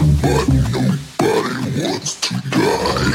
but nobody wants to die.